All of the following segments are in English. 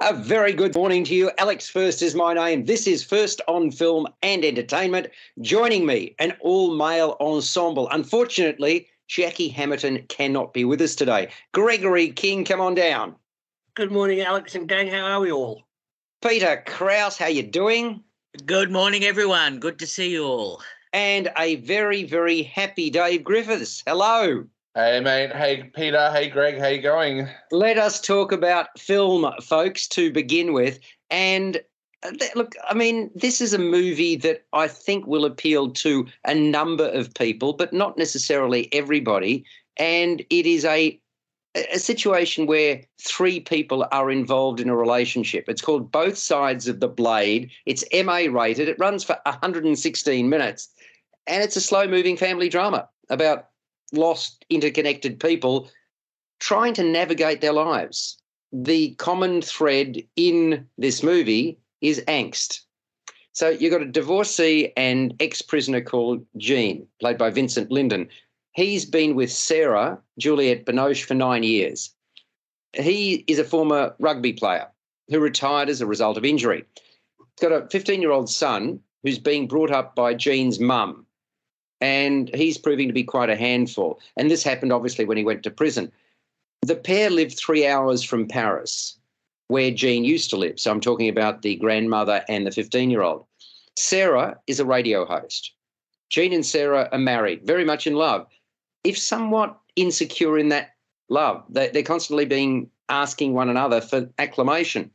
A very good morning to you. Alex First is my name. This is First on Film and Entertainment. Joining me, an all male ensemble. Unfortunately, Jackie Hamilton cannot be with us today. Gregory King, come on down. Good morning, Alex and gang. How are we all? Peter Kraus, how you doing? Good morning, everyone. Good to see you all. And a very, very happy Dave Griffiths. Hello. Hey, mate. Hey, Peter. Hey, Greg. How you going? Let us talk about film, folks, to begin with. And uh, look, I mean, this is a movie that I think will appeal to a number of people, but not necessarily everybody. And it is a a situation where three people are involved in a relationship. It's called Both Sides of the Blade. It's MA rated. It runs for 116 minutes. And it's a slow moving family drama about lost, interconnected people trying to navigate their lives. The common thread in this movie is angst. So you've got a divorcee and ex prisoner called Jean, played by Vincent Lindon, He's been with Sarah, Juliette Binoche, for nine years. He is a former rugby player who retired as a result of injury. He's got a 15 year old son who's being brought up by Jean's mum, and he's proving to be quite a handful. And this happened obviously when he went to prison. The pair lived three hours from Paris, where Jean used to live. So I'm talking about the grandmother and the 15 year old. Sarah is a radio host. Jean and Sarah are married, very much in love if somewhat insecure in that love. They, they're constantly being asking one another for acclamation.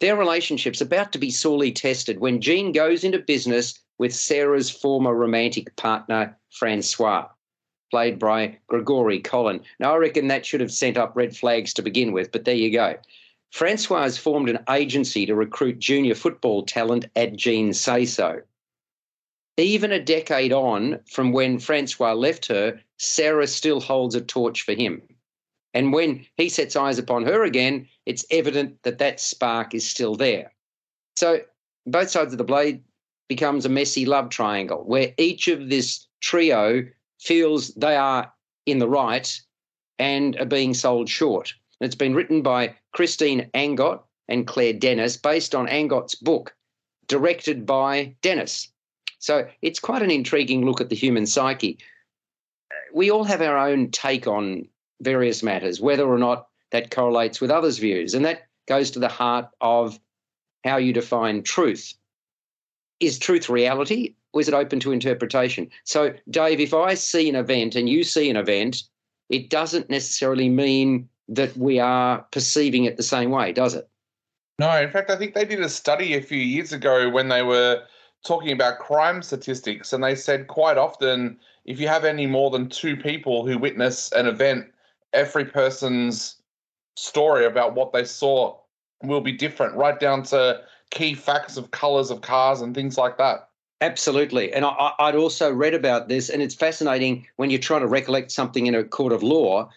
Their relationship's about to be sorely tested when Jean goes into business with Sarah's former romantic partner, Francois, played by Grégoire Colin. Now, I reckon that should have sent up red flags to begin with, but there you go. Francois has formed an agency to recruit junior football talent at Jean Say So. Even a decade on from when Francois left her, Sarah still holds a torch for him. And when he sets eyes upon her again, it's evident that that spark is still there. So both sides of the blade becomes a messy love triangle where each of this trio feels they are in the right and are being sold short. It's been written by Christine Angot and Claire Denis, based on Angot's book, directed by Denis. So it's quite an intriguing look at the human psyche. We all have our own take on various matters, whether or not that correlates with others' views. And that goes to the heart of how you define truth. Is truth reality or is it open to interpretation? So, Dave, if I see an event and you see an event, it doesn't necessarily mean that we are perceiving it the same way, does it? No, in fact, I think they did a study a few years ago when they were talking about crime statistics, and they said quite often if you have any more than two people who witness an event, every person's story about what they saw will be different, right down to key facts of colors of cars and things like that. Absolutely. And I, would also read about this, and it's fascinating when you're trying to recollect something in a court of law.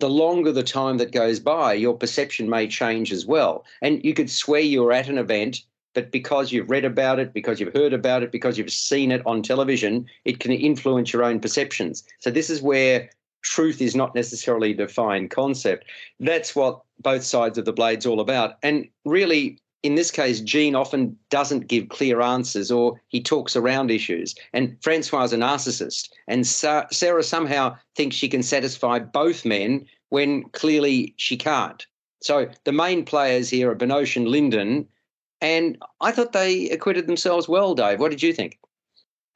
The longer the time that goes by, your perception may change as well. And you could swear you're at an event but because you've read about it, because you've heard about it, because you've seen it on television, it can influence your own perceptions. So this is where truth is not necessarily a defined concept. That's what both sides of the blade's all about. And really, in this case, Jean often doesn't give clear answers or he talks around issues. And Francois is a narcissist. And Sarah somehow thinks she can satisfy both men when clearly she can't. So the main players here are Binoche and Lindon, and I thought they acquitted themselves well, Dave. What did you think?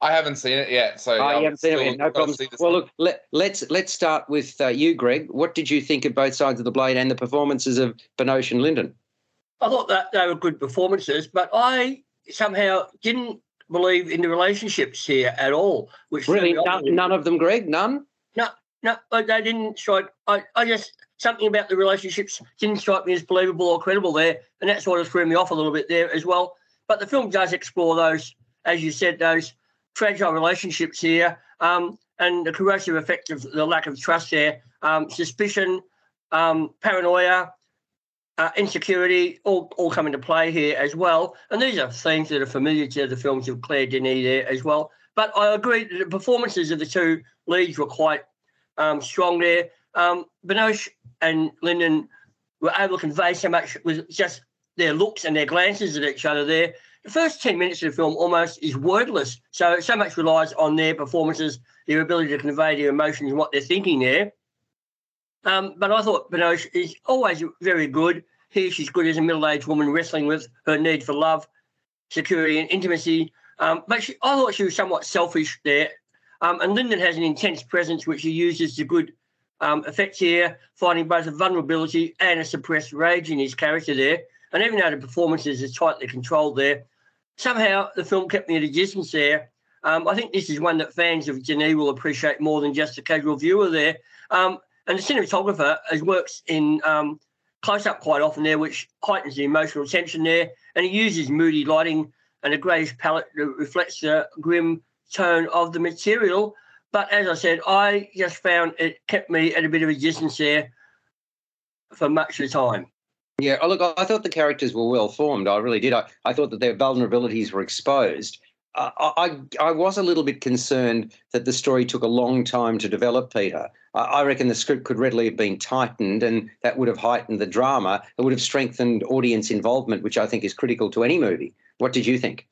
I haven't seen it yet, so oh, you haven't seen it yet. No problem. Well, look, let, let's let's start with uh, you, Greg. What did you think of both sides of the blade and the performances of Binoche and Lindon? I thought that they were good performances, but I somehow didn't believe in the relationships here at all. Which really, none, none, of them, Greg. None. No, no, they didn't strike. I, I just something about the relationships didn't strike me as believable or credible there, and that sort of threw me off a little bit there as well. But the film does explore those, as you said, those fragile relationships here, um, and the corrosive effect of the lack of trust there, um, suspicion, um, paranoia, uh, insecurity, all, all come into play here as well. And these are themes that are familiar to the films of Claire Denis there as well. But I agree the performances of the two leads were quite um, strong there. Um, and Lindon were able to convey so much with just their looks and their glances at each other there. The first 10 minutes of the film almost is wordless. So, so much relies on their performances, their ability to convey their emotions and what they're thinking there. Um, but I thought Binoche is always very good. Here she's good as a middle-aged woman wrestling with her need for love, security, and intimacy. Um, but she, I thought she was somewhat selfish there. Um, and Lindon has an intense presence, which he uses to good um, effect here, finding both a vulnerability and a suppressed rage in his character there. And even though the performances are tightly controlled there, somehow the film kept me at a distance there. Um, I think this is one that fans of Denis will appreciate more than just a casual viewer there. Um, and the cinematographer as works in um, close up quite often there, which heightens the emotional tension there. And it uses moody lighting and a greyish palette that reflects the grim tone of the material. But as I said, I just found it kept me at a bit of a distance there for much of the time. Yeah, oh, look, I thought the characters were well formed. I really did. I, I thought that their vulnerabilities were exposed. I, I was a little bit concerned that the story took a long time to develop, Peter. I reckon the script could readily have been tightened and that would have heightened the drama. It would have strengthened audience involvement, which I think is critical to any movie. What did you think?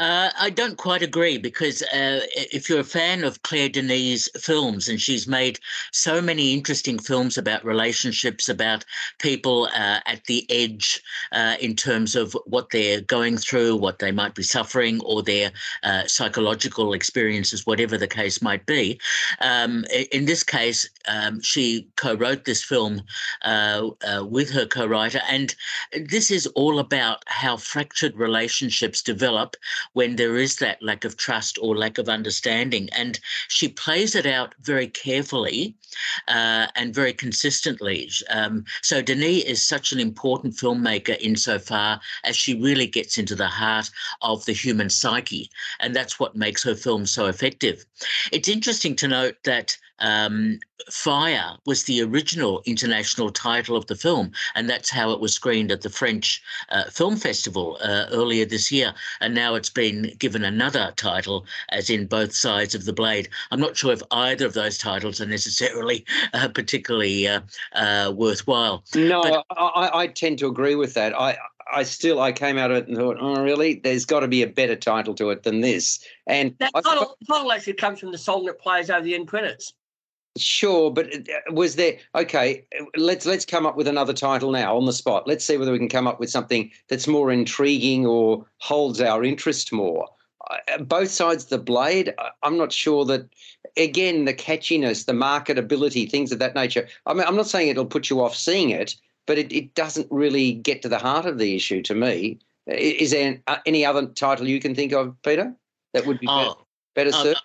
Uh, I don't quite agree because uh, if you're a fan of Claire Denis' films, and she's made so many interesting films about relationships, about people uh, at the edge uh, in terms of what they're going through, what they might be suffering, or their uh, psychological experiences, whatever the case might be. Um, in this case, um, she co wrote this film uh, with her co writer, and this is all about how fractured relationships develop when there is that lack of trust or lack of understanding. And she plays it out very carefully uh, and very consistently. Um, so Denis is such an important filmmaker insofar as she really gets into the heart of the human psyche. And that's what makes her film so effective. It's interesting to note that um, Fire was the original international title of the film, and that's how it was screened at the French uh, Film Festival uh, earlier this year. And now it's been given another title, as in both sides of the blade. I'm not sure if either of those titles are necessarily uh, particularly uh, uh, worthwhile. No, but, I, I tend to agree with that. I, I still I came out of it and thought, oh really? There's got to be a better title to it than this. And that title, title actually comes from the song that plays over the end credits. Sure, but uh, was there okay? Let's let's come up with another title now on the spot. Let's see whether we can come up with something that's more intriguing or holds our interest more. Uh, both sides of the blade. I'm not sure that. Again, the catchiness, the marketability, things of that nature. I mean, I'm not saying it'll put you off seeing it, but it, it doesn't really get to the heart of the issue to me. Is there uh, any other title you can think of, Peter, that would be oh, better, better uh, served?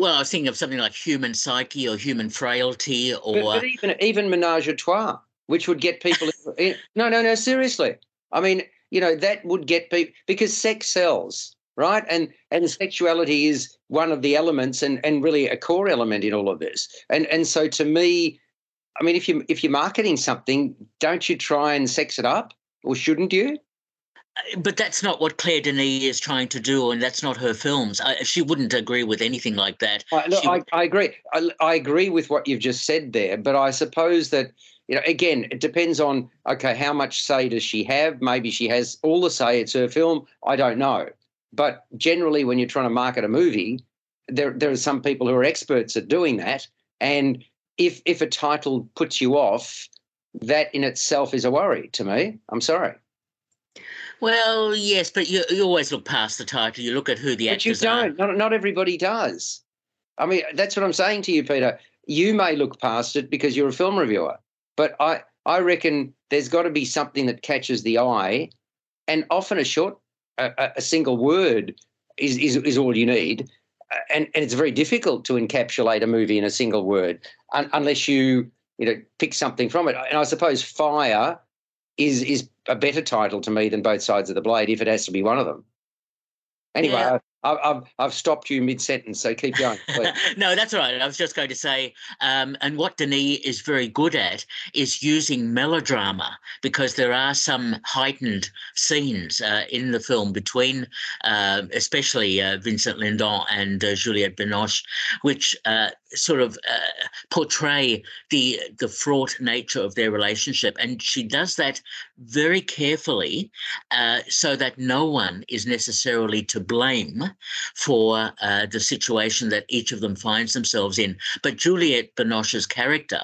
Well, I was thinking of something like human psyche or human frailty or. But, but even, even menage a trois, which would get people. in, no, no, no, seriously. I mean, you know, that would get people. Because sex sells, right? And and sexuality is one of the elements and, and really a core element in all of this. And and so to me, I mean, if you if you're marketing something, don't you try and sex it up, or shouldn't you? But that's not what Claire Denis is trying to do, and that's not her films. I, she wouldn't agree with anything like that. I, look, I, I, agree. I, I, agree with what you've just said there, but I suppose that you know, again, it depends on okay, how much say does she have? Maybe she has all the say. It's her film. I don't know, but generally, when you're trying to market a movie, there there are some people who are experts at doing that, and if if a title puts you off, that in itself is a worry to me. I'm sorry. Well, yes, but you, you always look past the title. You look at who the but actors you don't. are. Not, not everybody does. I mean, that's what I'm saying to you, Peter. You may look past it because you're a film reviewer, but I, I reckon there's got to be something that catches the eye, and often a short, a, a single word is, is is all you need, uh, and and it's very difficult to encapsulate a movie in a single word un, unless you you know pick something from it. And I suppose fire is is a better title to me than both sides of the blade if it has to be one of them. Anyway, yeah. I've, I've stopped you mid sentence, so keep going. no, that's all right. I was just going to say, um, and what Denis is very good at is using melodrama because there are some heightened scenes uh, in the film between, uh, especially uh, Vincent Lindon and uh, Juliette Binoche, which uh, sort of uh, portray the the fraught nature of their relationship, and she does that very carefully, so that no one is necessarily to blame for uh, the situation that each of them finds themselves in. But Juliette Binoche's character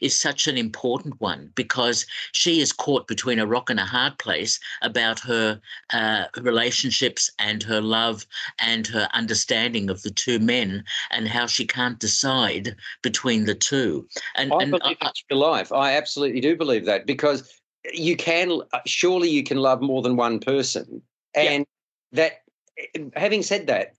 is such an important one because she is caught between a rock and a hard place about her uh, relationships and her love and her understanding of the two men and how she can't decide between the two. And, I and believe I, it's your life. I absolutely do believe that because you can surely you can love more than one person and yeah. that having said that,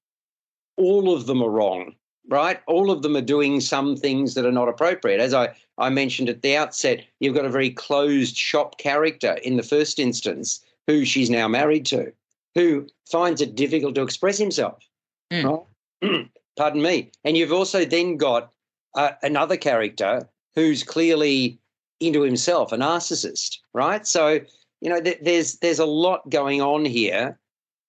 all of them are wrong, right? All of them are doing some things that are not appropriate. As I, I mentioned at the outset, you've got a very closed shop character in the first instance who she's now married to, who finds it difficult to express himself. Mm. Right? Pardon me. And you've also then got uh, another character who's clearly into himself, a narcissist, right? So, you know, th- there's there's a lot going on here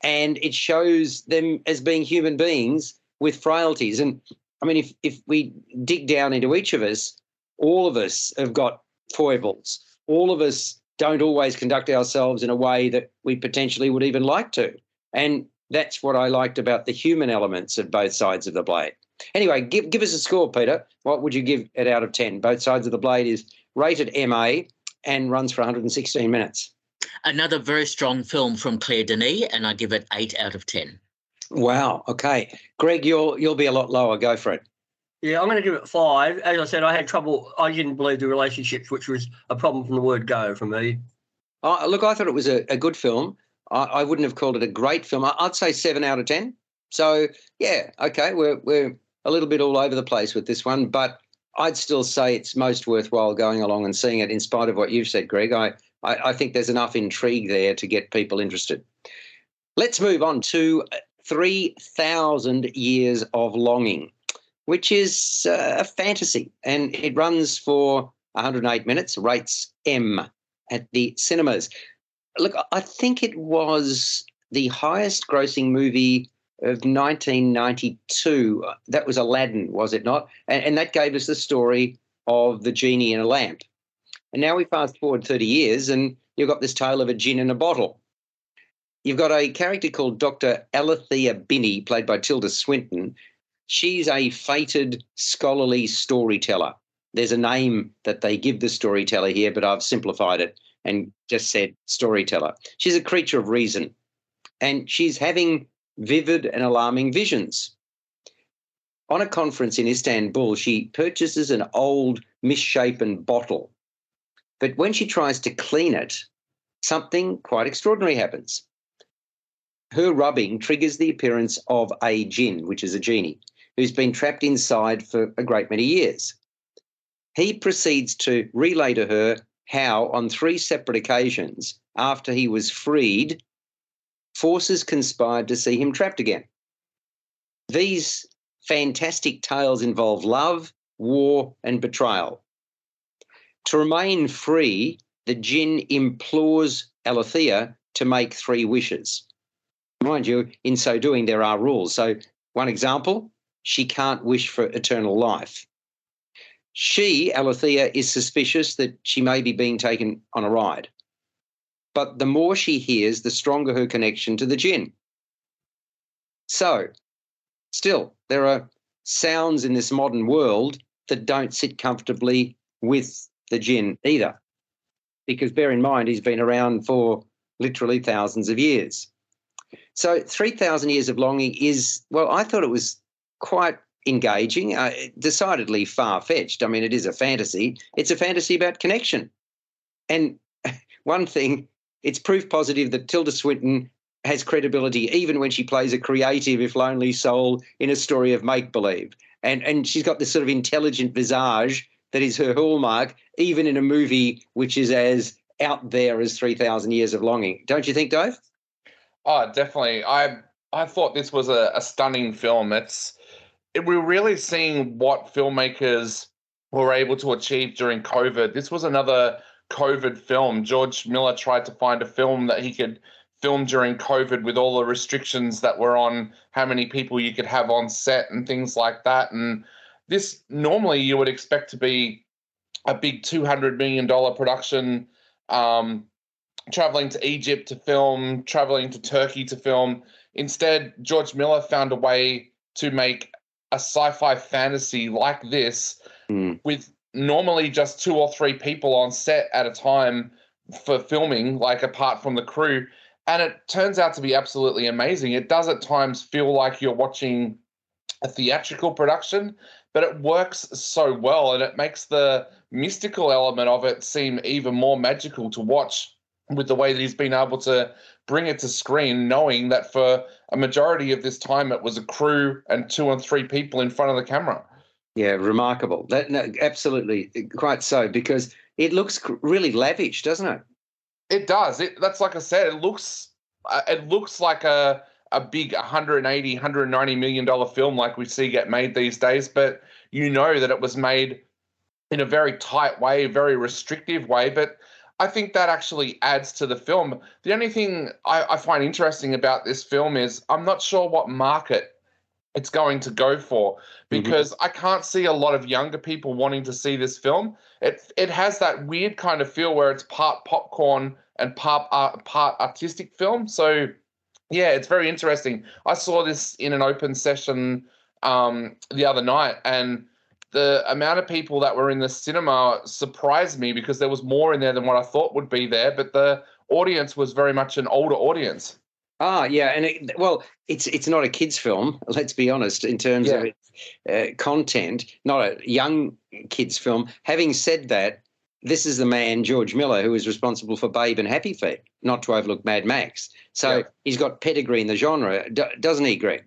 and it shows them as being human beings with frailties. And I mean, if if we dig down into each of us, all of us have got foibles. All of us don't always conduct ourselves in a way that we potentially would even like to. And that's what I liked about the human elements of both sides of the blade. Anyway, give give us a score, Peter. What would you give it out of 10? Both sides of the blade is rated MA and runs for 116 minutes. Another very strong film from Claire Denis, and I give it eight out of ten. Wow. Okay, Greg, you'll you'll be a lot lower. Go for it. Yeah, I'm going to give it five. As I said, I had trouble. I didn't believe the relationships, which was a problem from the word go for me. Uh, look, I thought it was a, a good film. I, I, wouldn't have called it a great film. I, I'd say seven out of ten. So yeah, okay, we're we're a little bit all over the place with this one, but I'd still say it's most worthwhile going along and seeing it, in spite of what you've said, Greg. I I, I think there's enough intrigue there to get people interested. Let's move on to 3,000 Years of Longing, which is uh, a fantasy and it runs for 108 minutes, rates M at the cinemas. Look, I think it was the highest grossing movie of 1992. That was Aladdin, was it not? And, and that gave us the story of the genie in a lamp. And now we fast forward 30 years and you've got this tale of a jinn in a bottle. You've got a character called Dr. Alithea Binnie, played by Tilda Swinton. She's a fated scholarly storyteller. There's a name that they give the storyteller here, but I've simplified it and just said storyteller. She's a creature of reason and she's having vivid and alarming visions. On a conference in Istanbul, she purchases an old, misshapen bottle but when she tries to clean it, something quite extraordinary happens. Her rubbing triggers the appearance of a jinn, which is a genie, who's been trapped inside for a great many years. He proceeds to relay to her how, on three separate occasions, after he was freed, forces conspired to see him trapped again. These fantastic tales involve love, war, and betrayal. To remain free, the jinn implores Alithea to make three wishes. Mind you, in so doing, there are rules. So, one example, she can't wish for eternal life. She, Alithea, is suspicious that she may be being taken on a ride. But the more she hears, the stronger her connection to the jinn. So, still, there are sounds in this modern world that don't sit comfortably with the jinn either. Because bear in mind, he's been around for literally thousands of years. So 3,000 Years of Longing is, well, I thought it was quite engaging, uh, decidedly far fetched. I mean, it is a fantasy. It's a fantasy about connection. And one thing, it's proof positive that Tilda Swinton has credibility even when she plays a creative, if lonely soul in a story of make believe. And, and she's got this sort of intelligent visage that is her hallmark, even in a movie which is as out there as 3,000 Years of Longing. Don't you think, Dave? Oh, definitely. I I thought this was a, a stunning film. It's it, we're really seeing what filmmakers were able to achieve during COVID. This was another COVID film. George Miller tried to find a film that he could film during COVID with all the restrictions that were on how many people you could have on set and things like that. And this normally you would expect to be a big $200 million production, um, traveling to Egypt to film, traveling to Turkey to film. Instead, George Miller found a way to make a sci-fi fantasy like this Mm. with normally just two or three people on set at a time for filming, like apart from the crew. And it turns out to be absolutely amazing. It does at times feel like you're watching a theatrical production, but it works so well and it makes the mystical element of it seem even more magical to watch with the way that he's been able to bring it to screen, knowing that for a majority of this time it was a crew and two and three people in front of the camera. Yeah, remarkable. That no, absolutely quite so because it looks really lavish, doesn't it? It does. It that's like I said. It looks. Uh, it looks like a a big 180 190 million dollar film like we see get made these days but you know that it was made in a very tight way very restrictive way but i think that actually adds to the film the only thing I, I find interesting about this film is i'm not sure what market it's going to go for mm-hmm. because I can't see a lot of younger people wanting to see this film. It it has that weird kind of feel where it's part popcorn and part art, part artistic film. So yeah, it's very interesting. I saw this in an open session um, the other night, and the amount of people that were in the cinema surprised me because there was more in there than what I thought would be there. But the audience was very much an older audience. Ah, yeah, and it, well, it's it's not a kids' film. Let's be honest in terms of its uh, content, not a young kids' film. Having said that, this is the man George Miller who is responsible for Babe and Happy Feet, not to overlook Mad Max. So Yeah. he's got pedigree in the genre, doesn't he, Greg?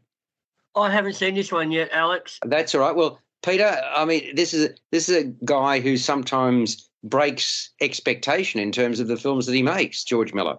I haven't seen this one yet, Alex. That's all right. Well, Peter, I mean, this is this is a guy who sometimes breaks expectation in terms of the films that he makes. George Miller.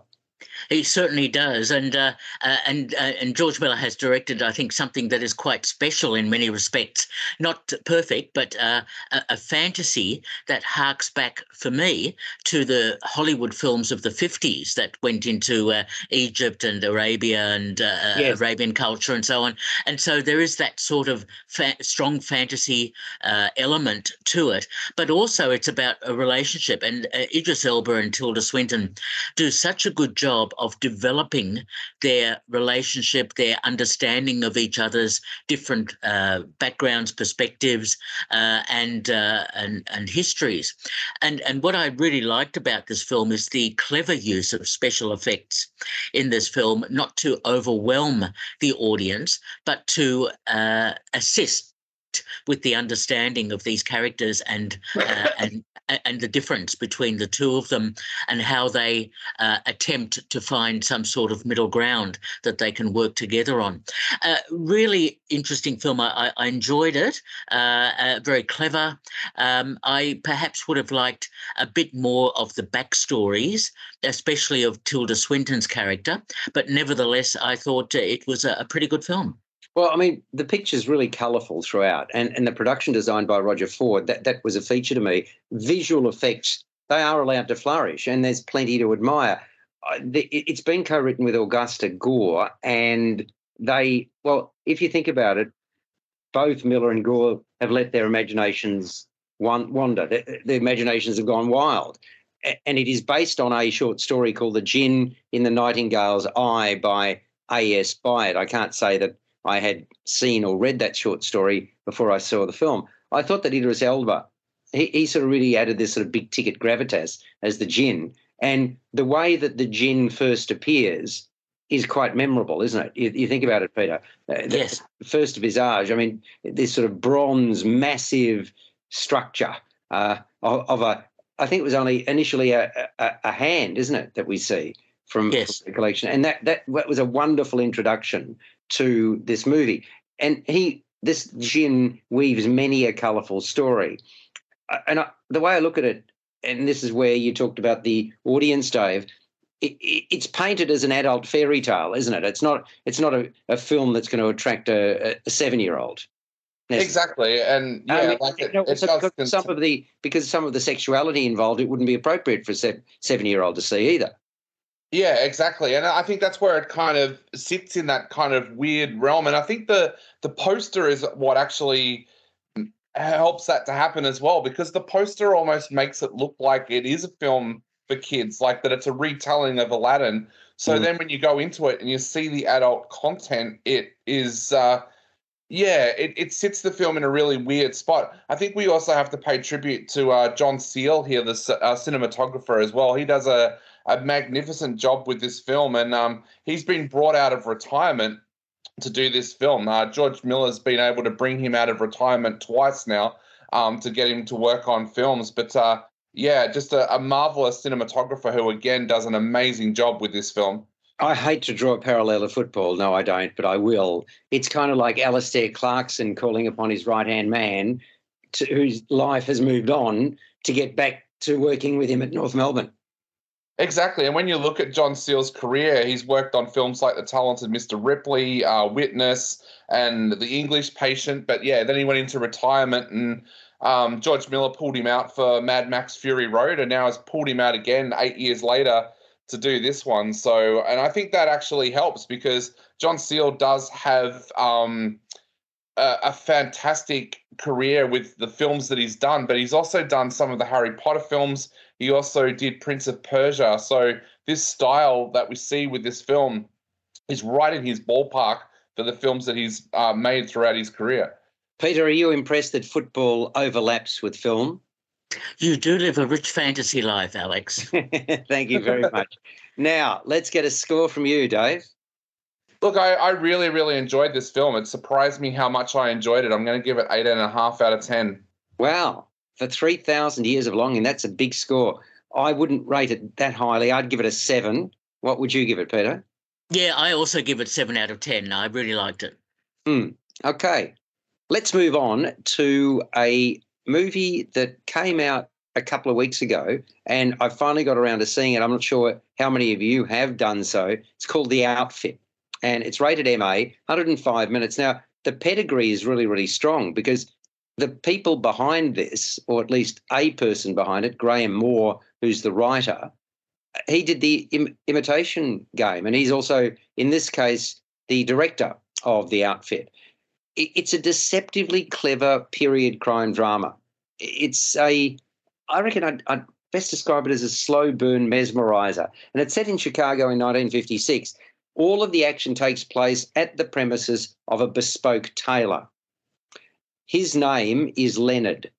He certainly does, and uh, uh, and uh, and George Miller has directed, I think, something that is quite special in many respects. Not perfect, but uh, a, a fantasy that harks back for me to the Hollywood films of the fifties that went into uh, Egypt and Arabia and uh, Yes. Arabian culture and so on. And so there is that sort of fa- strong fantasy uh, element to it, but also it's about a relationship. And uh, Idris Elba and Tilda Swinton do such a good job of developing their relationship, their understanding of each other's different uh, backgrounds, perspectives, uh, and, uh, and and histories. And and what I really liked about this film is the clever use of special effects in this film, not to overwhelm the audience, but to uh, assist with the understanding of these characters and uh, and and the difference between the two of them and how they uh, attempt to find some sort of middle ground that they can work together on. Uh, really interesting film. I, I- enjoyed it. Uh, uh, very clever. Um, I perhaps would have liked a bit more of the backstories, especially of Tilda Swinton's character. But nevertheless, I thought it was a, a pretty good film. Well, I mean, the picture's really colourful throughout, and, and the production design by Roger Ford, that, that was a feature to me. Visual effects, they are allowed to flourish, and there's plenty to admire. Uh, it- it's been co written with Augusta Gore, and they, well, if you think about it, both Miller and Gore have let their imaginations wander. Their, their imaginations have gone wild. And it is based on a short story called The Djinn in the Nightingale's Eye by A.S. Byatt. I can't say that I had seen or read that short story before I saw the film. I thought that Idris Elba, he, he sort of really added this sort of big ticket gravitas as the Jinn. And the way that the Jinn first appears is quite memorable, isn't it? You, you think about it, Peter. Uh, Yes. First visage, I mean, this sort of bronze, massive structure uh, of, of a, I think it was only initially a, a, a hand, isn't it, that we see from, Yes. from the collection. And that, that, that was a wonderful introduction to this movie. And he, this Jinn weaves many a colourful story. Uh, And I, the way I look at it, and this is where you talked about the audience, Dave, it, it's painted as an adult fairy tale, isn't it? It's not. It's not a, a film that's going to attract a, a seven year old. Exactly, and yeah, mean, like it, it does some of the because some of the sexuality involved, it wouldn't be appropriate for a seven year old to see either. Yeah, exactly, and I think that's where it kind of sits in that kind of weird realm. And I think the the poster is what actually helps that to happen as well, because the poster almost makes it look like it is a film for kids, like that it's a retelling of Aladdin. So mm. then when you go into it and you see the adult content, it is. Uh, yeah, it, it sits the film in a really weird spot. I think we also have to pay tribute to uh, John Seale here, the uh, cinematographer, as well. He does a, a magnificent job with this film, and um, he's been brought out of retirement to do this film. Uh, George Miller's been able to bring him out of retirement twice now um, to get him to work on films. But uh, yeah, just a, a marvelous cinematographer who, again, does an amazing job with this film. I hate to draw a parallel to football. No, I don't, but I will. It's kind of like Alastair Clarkson calling upon his right hand man, to, whose life has moved on, to get back to working with him at North Melbourne. Exactly. And when you look at John Seale's career, he's worked on films like The Talented Mr. Ripley, uh, Witness, and The English Patient. But yeah, then he went into retirement and um, George Miller pulled him out for Mad Max Fury Road and now has pulled him out again eight years later to do this one. So, and I think that actually helps because John Seale does have um, a, a, fantastic career with the films that he's done, but he's also done some of the Harry Potter films. He also did Prince of Persia. So, this style that we see with this film is right in his ballpark for the films that he's uh, made throughout his career. Peter, are you impressed that football overlaps with film? You do live a rich fantasy life, Alex. Thank you very much. now, let's get a score from you, Dave. Look, I, I really, really enjoyed this film. It surprised me how much I enjoyed it. I'm going to give it eight and a half out of 10. Wow. For 3,000 years of longing, that's a big score. I wouldn't rate it that highly. I'd give it a seven. What would you give it, Peter? Yeah, I also give it seven out of 10. I really liked it. Hmm. Okay. Let's move on to a movie that came out a couple of weeks ago, and I finally got around to seeing it. I'm not sure how many of you have done so. It's called The Outfit, and it's rated MA, 105 minutes. Now, the pedigree is really, really strong because the people behind this, or at least a person behind it, Graham Moore, who's the writer, he did the Im- imitation game, and he's also, in this case, the director of The Outfit it's a deceptively clever period crime drama. It's a, I reckon I'd, I'd best describe it as a slow burn mesmerizer. And it's set in Chicago in 1956. All of the action takes place at the premises of a bespoke tailor. His name is Leonard,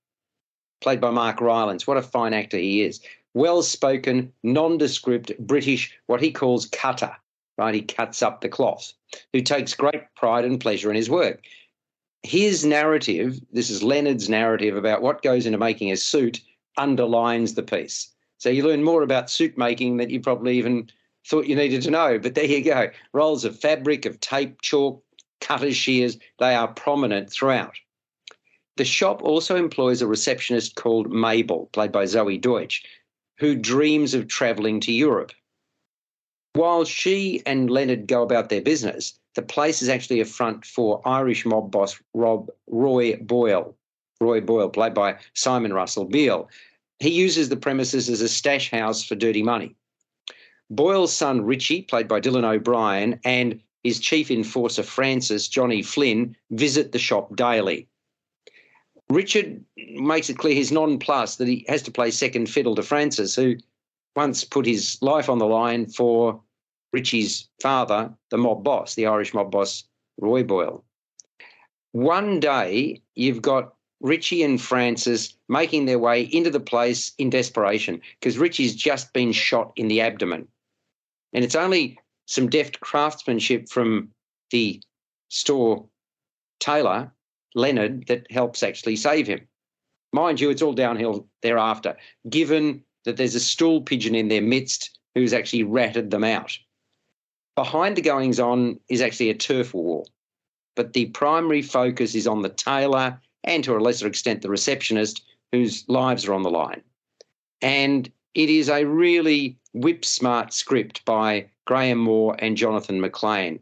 played by Mark Rylance. What a fine actor he is. Well spoken, nondescript British, what he calls cutter, right? He cuts up the cloth, who takes great pride and pleasure in his work his narrative, this is Leonard's narrative about what goes into making a suit, underlines the piece. So you learn more about suit making than you probably even thought you needed to know. But there you go. Rolls of fabric, of tape, chalk, cutters, shears, they are prominent throughout. The shop also employs a receptionist called Mabel, played by Zoey Deutch, who dreams of travelling to Europe. While she and Leonard go about their business, the place is actually a front for Irish mob boss Rob Roy Boyle. Roy Boyle, played by Simon Russell Beale. He uses the premises as a stash house for dirty money. Boyle's son Richie, played by Dylan O'Brien, and his chief enforcer Francis, Johnny Flynn, visit the shop daily. Richard makes it clear he's nonplussed that he has to play second fiddle to Francis, who once put his life on the line for Richie's father, the mob boss, the Irish mob boss, Roy Boyle. One day, you've got Richie and Francis making their way into the place in desperation because Richie's just been shot in the abdomen. And it's only some deft craftsmanship from the store tailor, Leonard, that helps actually save him. Mind you, it's all downhill thereafter, given that there's a stool pigeon in their midst who's actually ratted them out. Behind the goings on is actually a turf war, but the primary focus is on the tailor and to a lesser extent the receptionist whose lives are on the line. And it is a really whip smart script by Graham Moore and Johnathan McClain.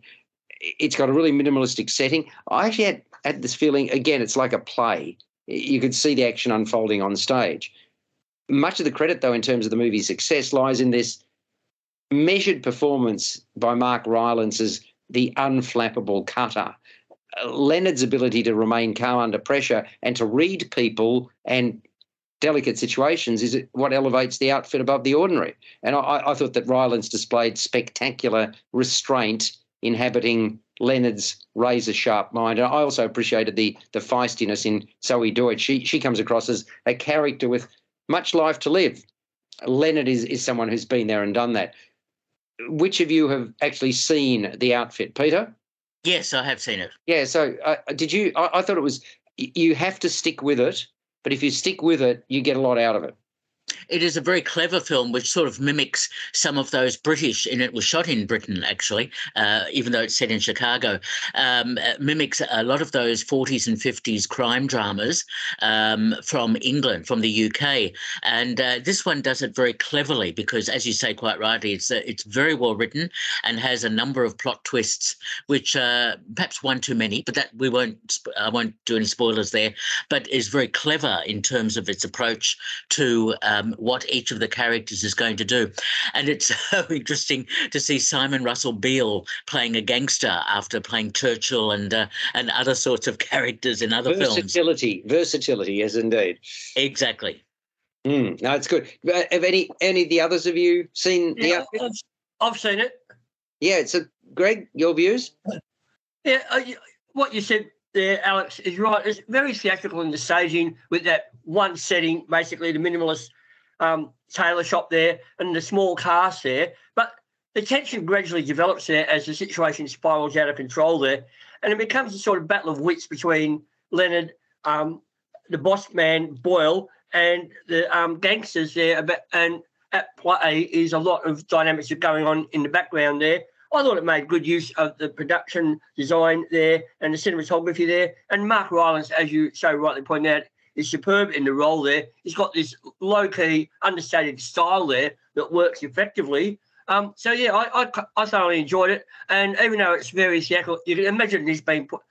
It's got a really minimalistic setting. I actually had, had this feeling again, it's like a play. You could see the action unfolding on stage. Much of the credit, though, in terms of the movie's success, lies in this measured performance by Mark Rylance as the unflappable cutter. Leonard's ability to remain calm under pressure and to read people and delicate situations is what elevates the outfit above the ordinary. And I, I thought that Rylance displayed spectacular restraint inhabiting Leonard's razor sharp mind. And I also appreciated the the feistiness in Zoey Deutch. She she comes across as a character with much life to live. Leonard is, is someone who's been there and done that. Which of you have actually seen the outfit, Peter? Yes, I have seen it. Yeah. So, uh, did you? I, I thought it was. You have to stick with it, but if you stick with it, you get a lot out of it. It is a very clever film, which sort of mimics some of those British, and it was shot in Britain actually, uh, even though it's set in Chicago. Um, uh, mimics a lot of those 40s and 50s crime dramas um, from England, from the UK, and uh, this one does it very cleverly because, as you say quite rightly, it's uh, it's very well written and has a number of plot twists, which uh, perhaps one too many, but that we won't. I won't do any spoilers there, but is very clever in terms of its approach to. Uh, um, what each of the characters is going to do. And it's so interesting to see Simon Russell Beale playing a gangster after playing Churchill and uh, and other sorts of characters in other versatility, films. Versatility, versatility, yes, indeed. Exactly. Mm, no, it's good. Uh, have any any of the others of you seen Yeah, the? I've, I've seen it. Yeah, it's a Greg. Your views? Yeah, uh, what you said there, Alex, is right. It's very theatrical in the staging with that one setting, basically the minimalist um, tailor shop there and the small cast there. But the tension gradually develops there as the situation spirals out of control there. And it becomes a sort of battle of wits between Leonard, um, the boss man, Boyle, and the um, gangsters there. And at play is a lot of dynamics going on in the background there. I thought it made good use of the production design there and the cinematography there. And Mark Rylance, as you so rightly pointed out, is superb in the role there. He's got this low key, understated style there that works effectively. Um, so yeah, I, I I thoroughly enjoyed it, and even though it's very theatrical, you can imagine this being put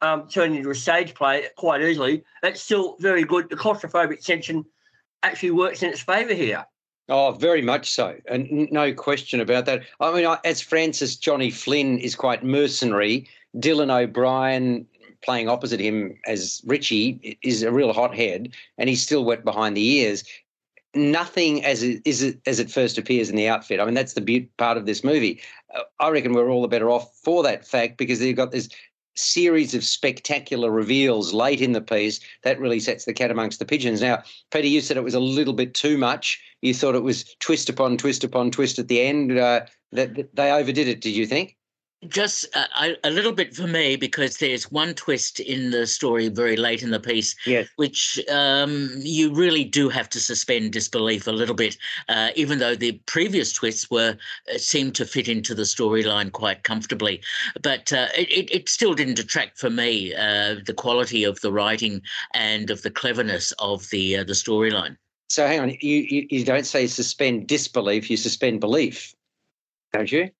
um, turned into a stage play quite easily. It's still very good. The claustrophobic tension actually works in its favour here. Oh, very much so, and no question about that. I mean, I, as Francis Johnny Flynn is quite mercenary. Dylan O'Brien playing opposite him as Richie is a real hothead, and he's still wet behind the ears. Nothing as it is it, as it first appears in the outfit. I mean, that's the part of this movie. Uh, I reckon we're all the better off for that fact because they've got this series of spectacular reveals late in the piece that really sets the cat amongst the pigeons. Now, Peter, you said it was a little bit too much. You thought it was twist upon twist upon twist at the end. Uh, that, that they overdid it. Did you think? Just a, a little bit for me because there's one twist in the story very late in the piece, Yes. which um, you really do have to suspend disbelief a little bit, uh, even though the previous twists were uh, seemed to fit into the storyline quite comfortably. But uh, it, it, it still didn't detract for me uh, the quality of the writing and of the cleverness of the uh, the storyline. So hang on. You, you you don't say suspend disbelief. You suspend belief, don't you?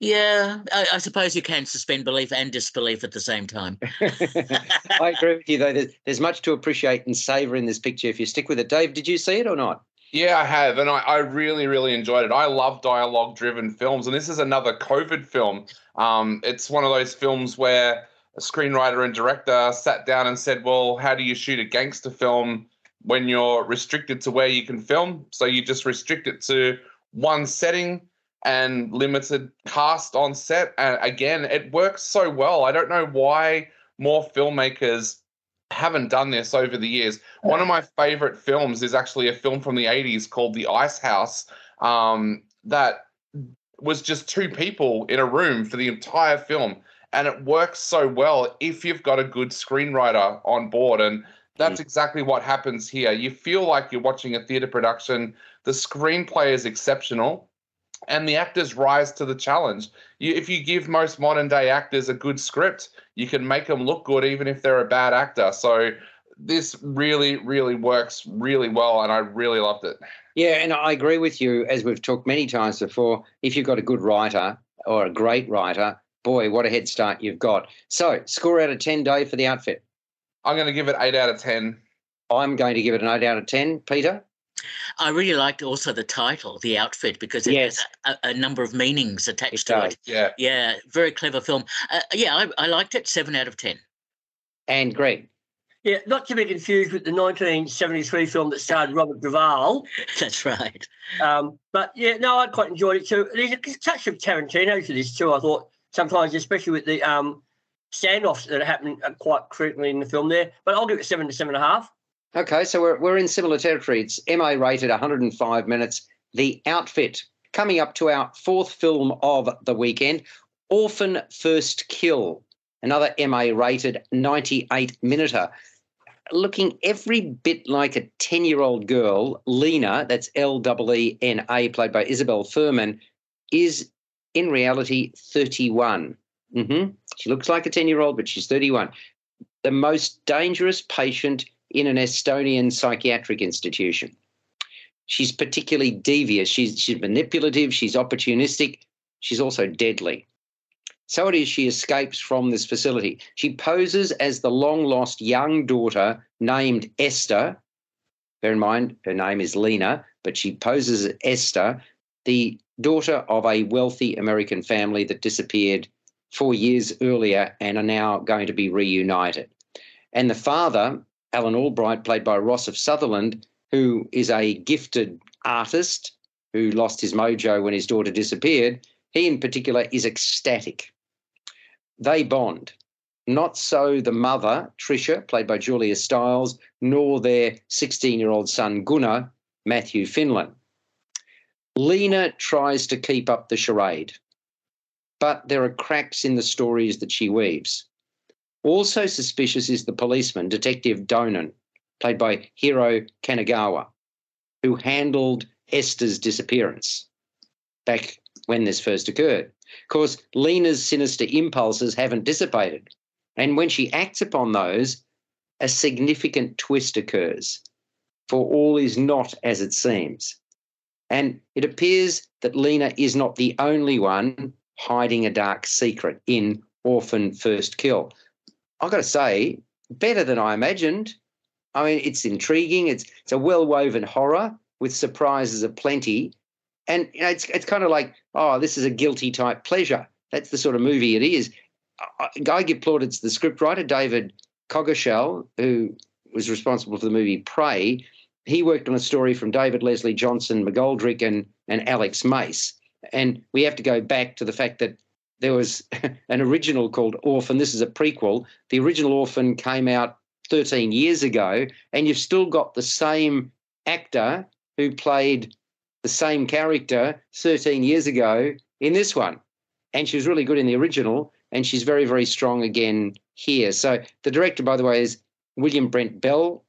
Yeah, I, I suppose you can suspend belief and disbelief at the same time. I agree with you though. There's, there's much to appreciate and savour in this picture if you stick with it. Dave, did you see it or not? Yeah, I have, and I, I really, really enjoyed it. I love dialogue-driven films, and this is another COVID film. Um, it's one of those films where a screenwriter and director sat down and said, "Well, how do you shoot a gangster film when you're restricted to where you can film? So you just restrict it to one setting and limited cast on set. And again, it works so well. I don't know why more filmmakers haven't done this over the years. One of my favorite films is actually a film from the 80s called The Ice House um, that was just two people in a room for the entire film. And it works so well if you've got a good screenwriter on board. And that's exactly what happens here. You feel like you're watching a theater production. The screenplay is exceptional and the actors rise to the challenge. You, if you give most modern day actors a good script, you can make them look good even if they're a bad actor. So this really, really works really well, and I really loved it. Yeah, and I agree with you, as we've talked many times before. If you've got a good writer or a great writer, boy, what a head start you've got. So, score out of 10 day for the outfit. I'm going to give it eight out of ten. I'm going to give it an 8 out of 10. Peter? I really liked also the title, the outfit, because it Yes. has a, a number of meanings attached It to does. it. Yeah, Yeah, very clever film. Uh, yeah, I, I liked it. Seven out of ten. And Greg? Yeah, not to be confused with the 1973 film that starred Robert Duvall. That's right. Um, but yeah, no, I quite enjoyed it too. There's a touch of Tarantino to this too. I thought sometimes, especially with the um, standoffs that are happening uh, quite frequently in the film there. But I'll give it seven to seven and a half. Okay, so we're, we're in similar territory. It's MA rated 105 minutes. The Outfit, coming up to our fourth film of the weekend, Orphan First Kill, another MA rated 98 minuter. Looking every bit like a 10 year old girl, Lena, that's L E N A, played by Isabel Fuhrman, is in reality 31. hmm She looks like a 10 year old, but she's 31. The most dangerous patient in an Estonian psychiatric institution. She's particularly devious. She's, she's manipulative. She's opportunistic. She's also deadly. So it is she escapes from this facility. She poses as the long lost young daughter named Esther. Bear in mind, her name is Lena, but she poses as Esther, the daughter of a wealthy American family that disappeared four years earlier and are now going to be reunited. And the father, Alan Albright, played by Rossif Sutherland, who is a gifted artist who lost his mojo when his daughter disappeared, he in particular is ecstatic. They bond. Not so the mother, Tricia, played by Julia Stiles, nor their 16 year old son, Gunnar, Matthew Finlan. Lena tries to keep up the charade, but there are cracks in the stories that she weaves. Also suspicious is the policeman, Detective Donnan, played by Hiro Kanagawa, who handled Esther's disappearance back when this first occurred. Of course, Lena's sinister impulses haven't dissipated. And when she acts upon those, a significant twist occurs. For all is not as it seems. And it appears that Lena is not the only one hiding a dark secret in Orphan First Kill. I've got to say, better than I imagined. I mean, it's intriguing. It's it's a well woven horror with surprises aplenty, and you know, it's it's kind of like, oh, this is a guilty type pleasure. That's the sort of movie it is. I, I give plaudits to the scriptwriter David Coggeshall, who was responsible for the movie Prey. He worked on a story from David Leslie Johnson, McGoldrick, and and Alex Mace. And we have to go back to the fact that there was an original called Orphan. This is a prequel. The original Orphan came out 13 years ago, and you've still got the same actor who played the same character 13 years ago in this one. And she was really good in the original, and she's very, very strong again here. So the director, by the way, is William Brent Bell,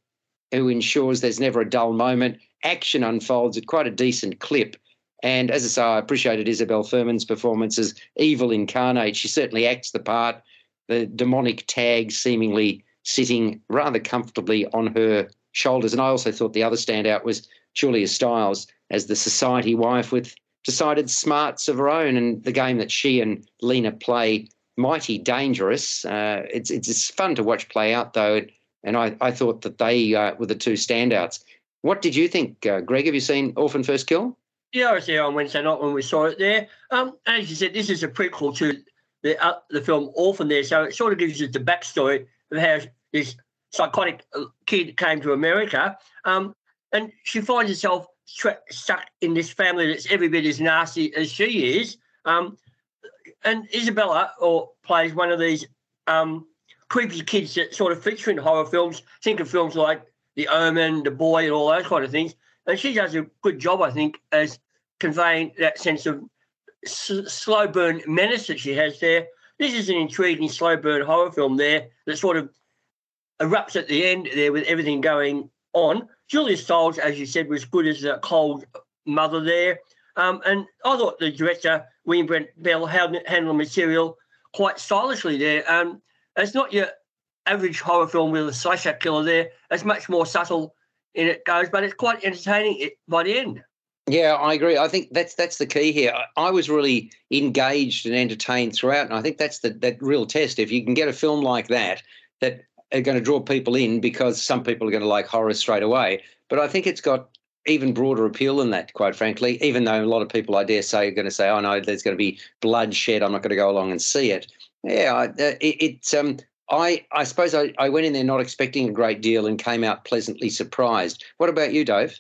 who ensures there's never a dull moment. Action unfolds at quite a decent clip. And as I say, I appreciated Isabel Fuhrman's performance as evil incarnate. She certainly acts the part, the demonic tag seemingly sitting rather comfortably on her shoulders. And I also thought the other standout was Julia Stiles as the society wife with decided smarts of her own and the game that she and Lena play mighty dangerous. Uh, it's, it's fun to watch play out though, and I, I thought that they uh, were the two standouts. What did you think, uh, Greg? Have you seen Orphan First Kill? Yeah, I was there on Wednesday night when we saw it there. Um, as you said, this is a prequel to the uh, the film Orphan there, so it sort of gives you the backstory of how this psychotic uh, kid came to America. Um, and she finds herself tra- stuck in this family that's every bit as nasty as she is. Um, and Isabella or plays one of these um, creepy kids that sort of feature in horror films. Think of films like The Omen, The Boy, and all those kind of things. And she does a good job, I think, as conveying that sense of s- slow burn menace that she has there. This is an intriguing slow burn horror film there that sort of erupts at the end there with everything going on. Julia Stiles, as you said, was good as a cold mother there. Um, and I thought the director, William Brent Bell, handled the material quite stylishly there. Um, it's not your average horror film with a slasher killer there. It's much more subtle in it goes, but it's quite entertaining by the end. Yeah, I agree. I think that's that's the key here. I, I was really engaged and entertained throughout, and I think that's the that real test. If you can get a film like that that are going to draw people in because some people are going to like horror straight away, but I think it's got even broader appeal than that, quite frankly. Even though a lot of people, I dare say, are going to say, "Oh no, there's going to be bloodshed. I'm not going to go along and see it." Yeah, uh, it, it's um, I I suppose I, I went in there not expecting a great deal and came out pleasantly surprised. What about you, Dave?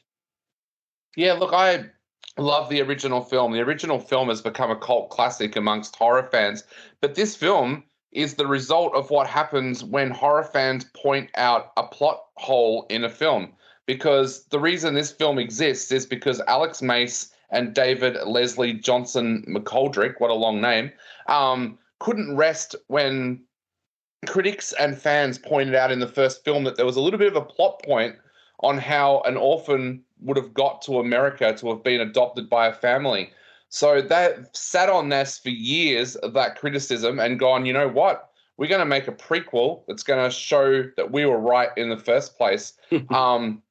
Yeah, look, I love the original film. The original film has become a cult classic amongst horror fans, but this film is the result of what happens when horror fans point out a plot hole in a film. Because the reason this film exists is because Alex Mace and David Leslie Johnson McGoldrick, what a long name, um, couldn't rest when critics and fans pointed out in the first film that there was a little bit of a plot point on how an orphan would have got to America to have been adopted by a family. So that sat on this for years of that criticism and gone, you know what? We're going to make a prequel that's going to show that we were right in the first place. um,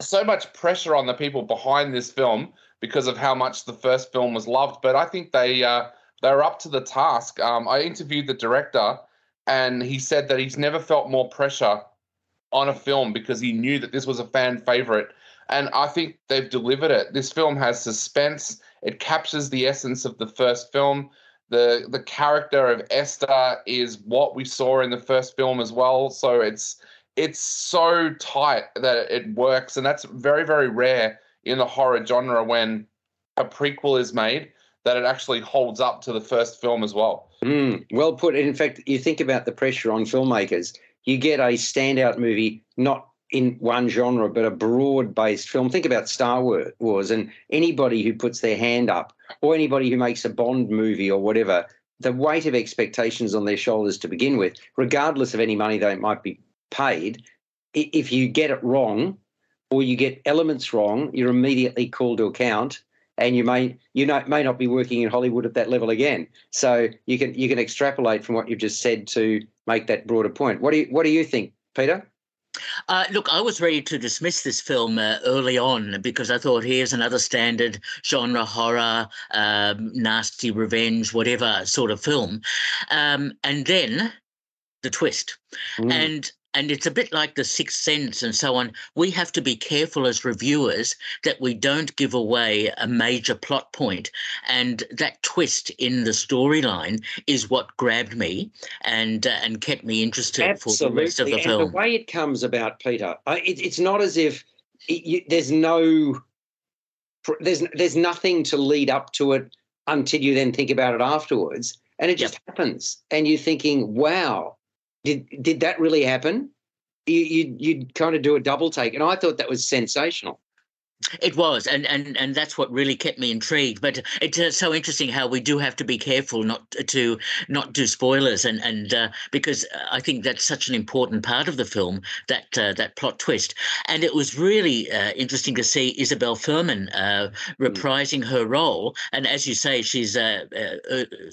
so much pressure on the people behind this film because of how much the first film was loved, but I think they uh, they're up to the task. Um, I interviewed the director, and he said that he's never felt more pressure on a film because he knew that this was a fan favorite. And I think they've delivered it. This film has suspense. It captures the essence of the first film. The the character of Esther is what we saw in the first film as well. So it's it's so tight that it works, and that's very very rare in the horror genre when a prequel is made that it actually holds up to the first film as well. Mm, well put. In fact, you think about the pressure on filmmakers you get a standout movie, not in one genre, but a broad based film. Think about Star Wars and anybody who puts their hand up or anybody who makes a Bond movie or whatever, the weight of expectations on their shoulders to begin with, regardless of any money they might be paid, if you get it wrong or you get elements wrong, you're immediately called to account and you may you know may not be working in Hollywood at that level again. So you can you can extrapolate from what you've just said to make that broader point. What do you what do you think, Peter? Uh, look, I was ready to dismiss this film uh, early on because I thought here's another standard genre horror, um, nasty revenge, whatever sort of film. Um, and then the twist. Mm. And and it's a bit like the sixth sense and so on. We have to be careful as reviewers that we don't give away a major plot point. And that twist in the storyline is what grabbed me and uh, and kept me interested Absolutely. for the rest of the and film. the way it comes about peter it, it's not as if it, you, there's no there's there's nothing to lead up to it until you then think about it afterwards. And it just yep. happens. And you're thinking wow did did that really happen? You you you'd kind of do a double take, and I thought that was sensational. It was, and, and and that's what really kept me intrigued. But it's uh, so interesting how we do have to be careful not to not do spoilers, and and uh, because I think that's such an important part of the film that uh, that plot twist. And it was really uh, interesting to see Isabel Fuhrman uh, hmm. reprising her role. And as you say, she's uh,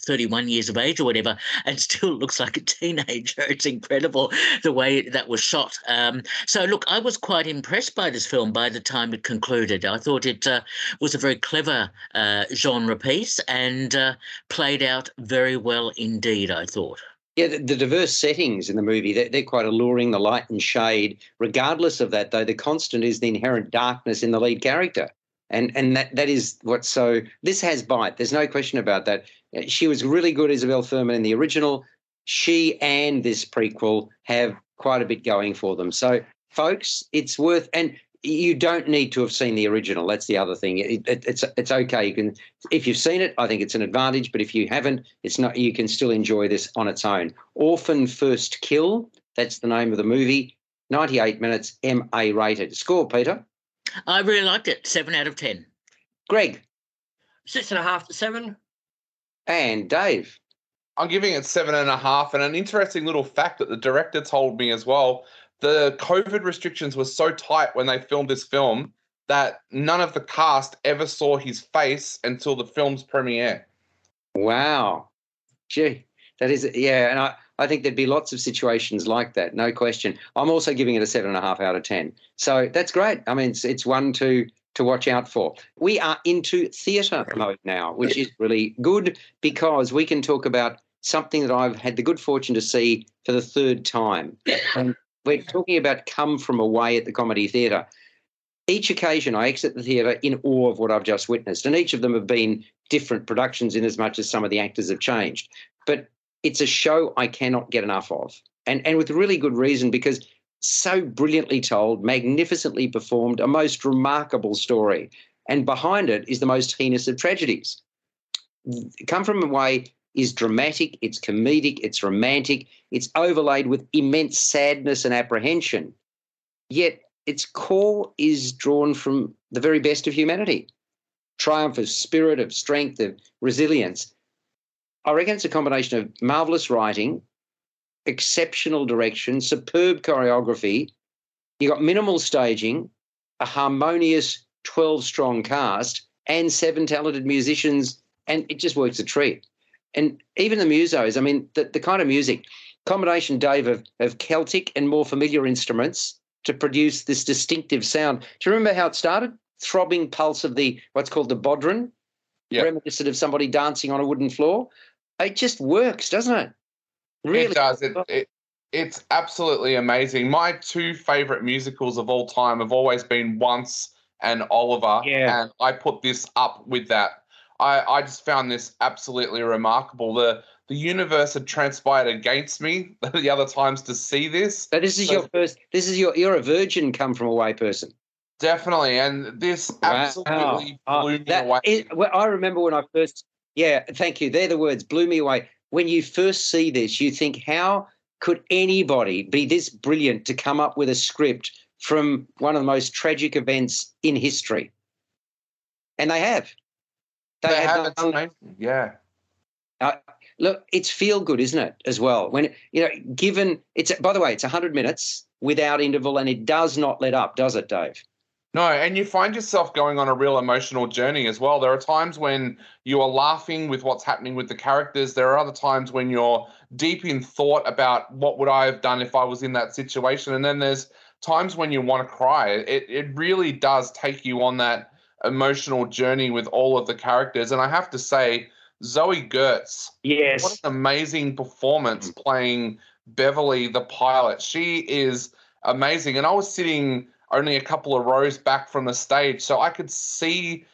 31 years of age or whatever, and still looks like a teenager. It's incredible the way that was shot. Um, so look, I was quite impressed by this film by the time it concluded included. I thought it uh, was a very clever uh, genre piece and uh, played out very well indeed, I thought. Yeah, the, the, diverse settings in the movie, they're, they're, quite alluring, the light and shade. Regardless of that, though, the constant is the inherent darkness in the lead character. And and that, that is what's so. This has bite. There's no question about that. She was really good, Isabel Fuhrman, in the original. She and this prequel have quite a bit going for them. So, folks, it's worth. And you don't need to have seen the original. That's the other thing. It, it, it's it's okay. You can if you've seen it, I think it's an advantage. But if you haven't, it's not. You can still enjoy this on its own. Orphan First Kill. That's the name of the movie. Ninety-eight minutes, MA rated. Score, Peter. I really liked it. Seven out of ten. Greg. Six and a half to seven. And Dave. I'm giving it seven and a half. And an interesting little fact that the director told me as well the COVID restrictions were so tight when they filmed this film that none of the cast ever saw his face until the film's premiere. Wow. Gee, that is, yeah. And I, I think there'd be lots of situations like that, no question. I'm also giving it a seven and a half out of 10. So that's great. I mean, it's, it's one to, to watch out for. We are into theatre mode now, which is really good because we can talk about something that I've had the good fortune to see for the third time. And we're talking about Come From Away at the Comedy Theatre. Each occasion I exit the theatre in awe of what I've just witnessed, and each of them have been different productions in as much as some of the actors have changed. But it's a show I cannot get enough of. And, and with really good reason because so brilliantly told, magnificently performed, a most remarkable story. And behind it is the most heinous of tragedies. Come From Away is dramatic, it's comedic, it's romantic, it's overlaid with immense sadness and apprehension. Yet its core is drawn from the very best of humanity triumph of spirit, of strength, of resilience. I reckon it's a combination of marvelous writing, exceptional direction, superb choreography. You've got minimal staging, a harmonious 12 strong cast, and seven talented musicians, and it just works a treat. And even the musos, I mean, the, the kind of music, combination, Dave, of, of Celtic and more familiar instruments to produce this distinctive sound. Do you remember how it started? Throbbing pulse of the what's called the bodhran, yep. reminiscent of somebody dancing on a wooden floor. It just works, doesn't it? Really, it does. It, it it's absolutely amazing. My two favorite musicals of all time have always been Once and Oliver, yeah. and I put this up with that. I, I just found this absolutely remarkable. The the universe had transpired against me the other times to see this. So this is so, your first. This is your. You're a virgin, come from a away person. Definitely, and this absolutely wow. blew uh, me away. Is, well, I remember when I first. Yeah, thank you. They're the words. Blew me away. When you first see this, you think, how could anybody be this brilliant to come up with a script from one of the most tragic events in history? And they have. They, they have. Done, yeah. Uh, look, it's feel good, isn't it? As well, when you know, given it's by the way, it's hundred minutes without interval, and it does not let up, does it, Dave? No, and you find yourself going on a real emotional journey as well. There are times when you are laughing with what's happening with the characters. There are other times when you're deep in thought about what would I have done if I was in that situation. And then there's times when you want to cry. It it really does take you on that emotional journey with all of the characters. And I have to say, Zoe Gertz, yes, what an amazing performance mm. playing Beverly the pilot. She is amazing. And I was sitting only a couple of rows back from the stage, so I could see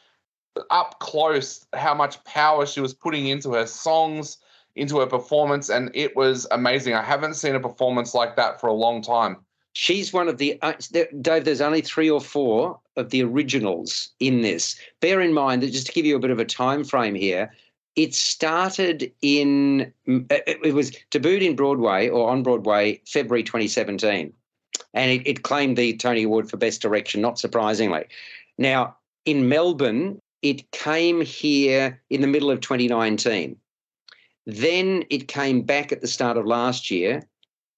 up close how much power she was putting into her songs, into her performance, and it was amazing. I haven't seen a performance like that for a long time. She's one of the uh, Dave. There's only three or four of the originals in this. Bear in mind that just to give you a bit of a time frame here, it started in uh, it was debuted in Broadway or on Broadway February 2017, and it, it claimed the Tony Award for Best Direction. Not surprisingly, now in Melbourne, it came here in the middle of 2019. Then it came back at the start of last year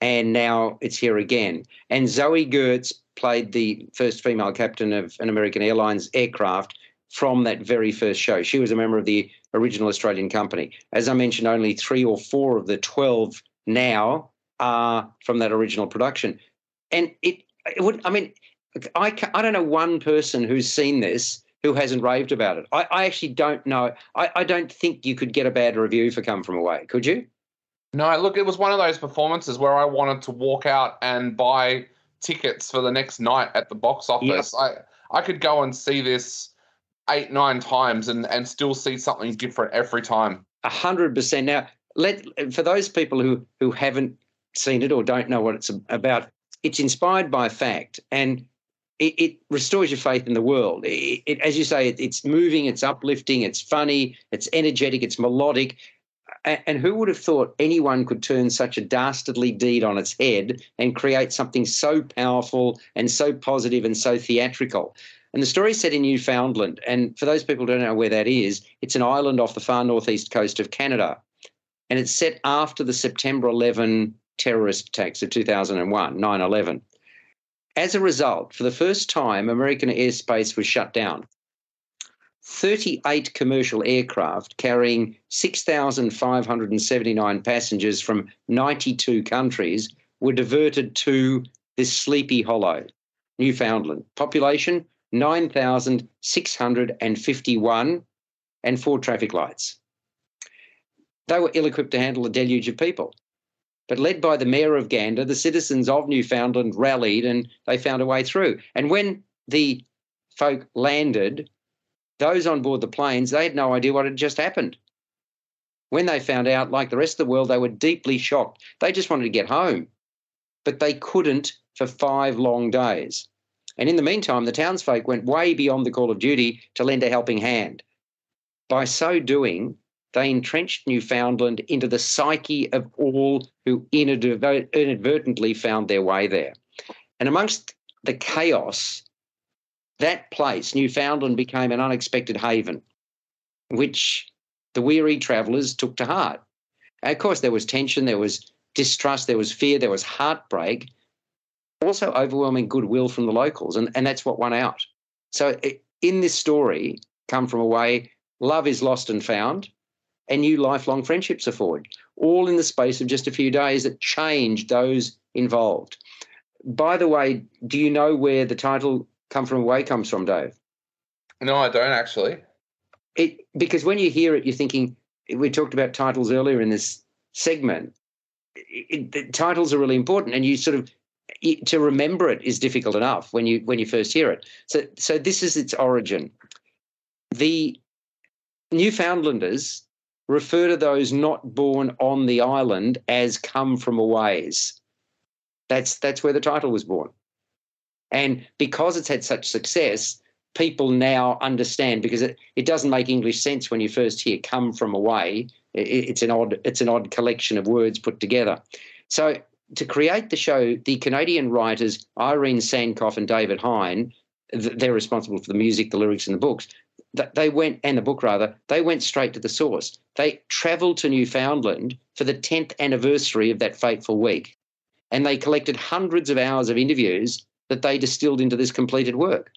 and now it's here again. And Zoe Gertz played the first female captain of an American Airlines aircraft from that very first show. She was a member of the original Australian company. As I mentioned, only three or four of the 12 now are from that original production. And it, it would, I mean, I, I don't know one person who's seen this who hasn't raved about it. I, I actually don't know. I, I don't think you could get a bad review for Come From Away, could you? No, look, it was one of those performances where I wanted to walk out and buy tickets for the next night at the box office. Yep. I I could go and see this eight nine times and and still see something different every time. A hundred percent. Now, let for those people who who haven't seen it or don't know what it's about, it's inspired by fact and. It, it restores your faith in the world. It, it, as you say, it's moving, it's uplifting, it's funny, it's energetic, it's melodic, and who would have thought anyone could turn such a dastardly deed on its head and create something so powerful and so positive and so theatrical? And the story is set in Newfoundland. And for those people who don't know where that is, it's an island off the far northeast coast of Canada. And it's set after the September 11 terrorist attacks of 2001, 9 11. As a result, for the first time, American airspace was shut down. 38 commercial aircraft carrying 6,579 passengers from 92 countries were diverted to this sleepy hollow, Newfoundland. Population 9,651 and four traffic lights. They were ill equipped to handle a deluge of people. But led by the mayor of Gander, the citizens of Newfoundland rallied and they found a way through. And when the folk landed, those on board the planes, they had no idea what had just happened. When they found out, like the rest of the world, they were deeply shocked. They just wanted to get home, but they couldn't for five long days. And in the meantime, the townsfolk went way beyond the call of duty to lend a helping hand. By so doing, they entrenched Newfoundland into the psyche of all who inadvertently found their way there. And amongst the chaos that place, Newfoundland, became an unexpected haven, which the weary travellers took to heart. Of course, there was tension, there was distrust, there was fear, there was heartbreak, also overwhelming goodwill from the locals, and, and that's what won out. So, in this story, Come From Away, love is lost and found, and new lifelong friendships are forged, all in the space of just a few days that changed those involved. By the way, do you know where the title come from away comes from, Dave? No, I don't actually. It because when you hear it, you're thinking we talked about titles earlier in this segment. It, it, titles are really important, and you sort of to remember it is difficult enough when you when you first hear it. So so this is its origin. The Newfoundlanders refer to those not born on the island as come from a ways. That's that's where the title was born. And because it's had such success, people now understand because it, it doesn't make English sense when you first hear come from away. It, it's an odd it's an odd collection of words put together. So to create the show, the Canadian writers Irene Sankoff and David Hein, they're responsible for the music, the lyrics, and the books. They went and the book rather. They went straight to the source. They travelled to Newfoundland for the 10th anniversary of that fateful week, and they collected hundreds of hours of interviews that they distilled into this completed work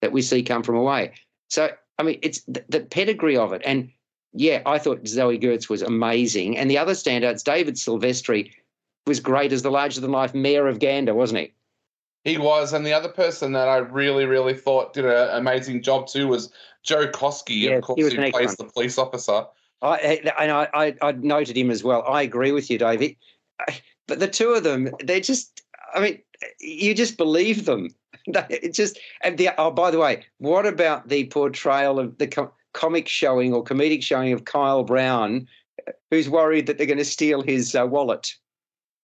that we see come from away. So, I mean, it's the, the pedigree of it. And yeah, I thought Zoe Gertz was amazing. And the other standouts, David Silvestri was great as the larger than life mayor of Gander, wasn't he? He was, and the other person that I really, really thought did an amazing job too was Joe Kosky, yeah, of course, who plays the police officer. I, and I, I, I, noted him as well. I agree with you, David. But the two of them, they're just, I mean, you just believe them. It just and the oh by the way, what about the portrayal of the com- comic showing or comedic showing of Kyle Brown, who's worried that they're going to steal his uh, wallet?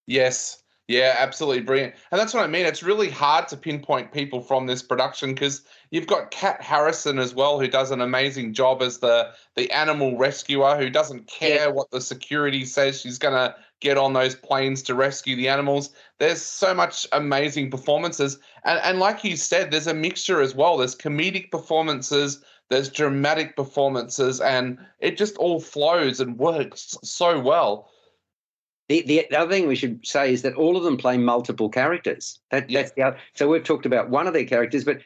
Yes, yeah, absolutely brilliant. And that's what I mean. It's really hard to pinpoint people from this production because you've got Kat Harrison as well, who does an amazing job as the the animal rescuer, who doesn't care yeah. what the security says. She's gonna get on those planes to rescue the animals. There's so much amazing performances. And, and like you said, there's a mixture as well. There's comedic performances, there's dramatic performances, and it just all flows and works so well. The, the other thing we should say is that all of them play multiple characters. That, That's the other. So we've talked about one of their characters, but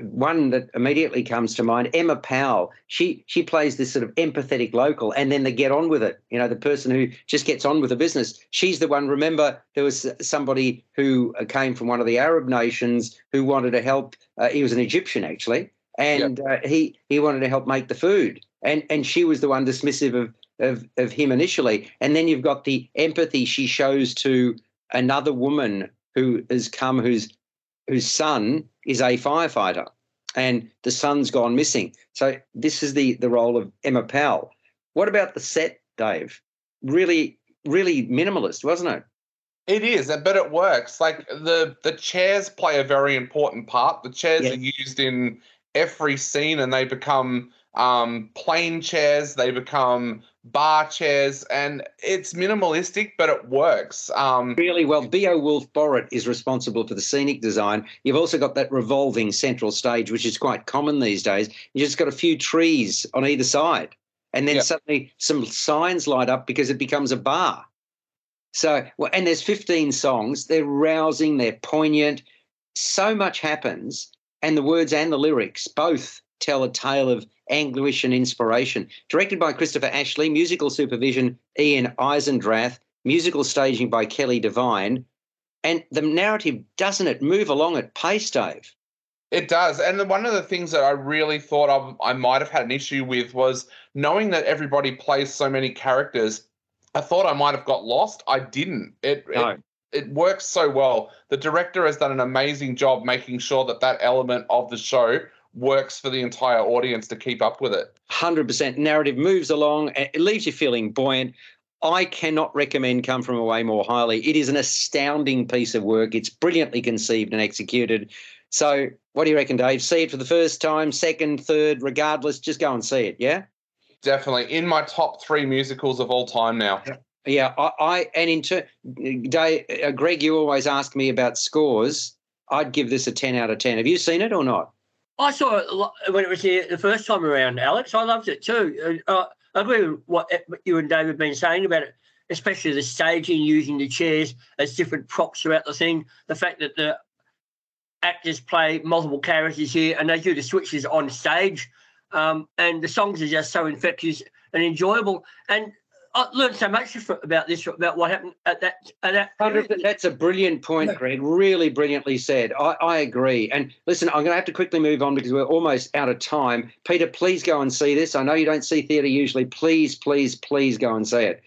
one that immediately comes to mind emma powell. She she plays this sort of empathetic local and then they get on with it you know the person who just gets on with the business. She's the one remember there was somebody who came from one of the arab nations who wanted to help uh, he was an egyptian actually and yep. uh, he he wanted to help make the food. And and she was the one dismissive of of of him initially. And then you've got the empathy she shows to another woman who has come who's whose son is a firefighter and the son's gone missing. So this is the the role of Emma Powell. What about the set, Dave? Really, really minimalist, wasn't it? It is, but it works. Like the the chairs play a very important part. The chairs yes. are used in every scene, and they become um, plane chairs. They become bar chairs, and it's minimalistic, but it works. Um, really well. Beowulf Boritt is responsible for the scenic design. You've also got that revolving central stage, which is quite common these days. You just got a few trees on either side, and then yep. suddenly some signs light up because it becomes a bar. So, and there's 15 songs. They're rousing. They're poignant. So much happens, and the words and the lyrics both tell a tale of anguish and inspiration. Directed by Christopher Ashley, musical supervision Ian Eisendrath, musical staging by Kelly Devine, and the narrative doesn't it move along at pace, Dave? It does. And one of the things that I really thought of, I might have had an issue with was knowing that everybody plays so many characters. I thought I might have got lost. I didn't. It, no. it it works so well. The director has done an amazing job making sure that that element of the show works for the entire audience to keep up with it. 100% narrative moves along, and it leaves you feeling buoyant. I cannot recommend Come From Away more highly. It is an astounding piece of work. It's brilliantly conceived and executed. So, what do you reckon, Dave? See it for the first time, second, third, regardless, just go and see it, yeah? Definitely. In my top three musicals of all time now. Yeah. Yeah, I, I and in ter- Dave, uh, Greg, you always ask me about scores. I'd give this a ten out of ten. Have you seen it or not? I saw it when it was here the first time around, Alex. I loved it too. Uh, I agree with what you and David have been saying about it, especially the staging, using the chairs as different props throughout the thing. The fact that the actors play multiple characters here and they do the switches on stage. Um, and the songs are just so infectious and enjoyable. And I learned so much about this, about what happened at that. At that That's a brilliant point, Greg. Really brilliantly said. I, I agree. And listen, I'm going to have to quickly move on because we're almost out of time. Peter, please go and see this. I know you don't see theatre usually. Please, please, please go and see it.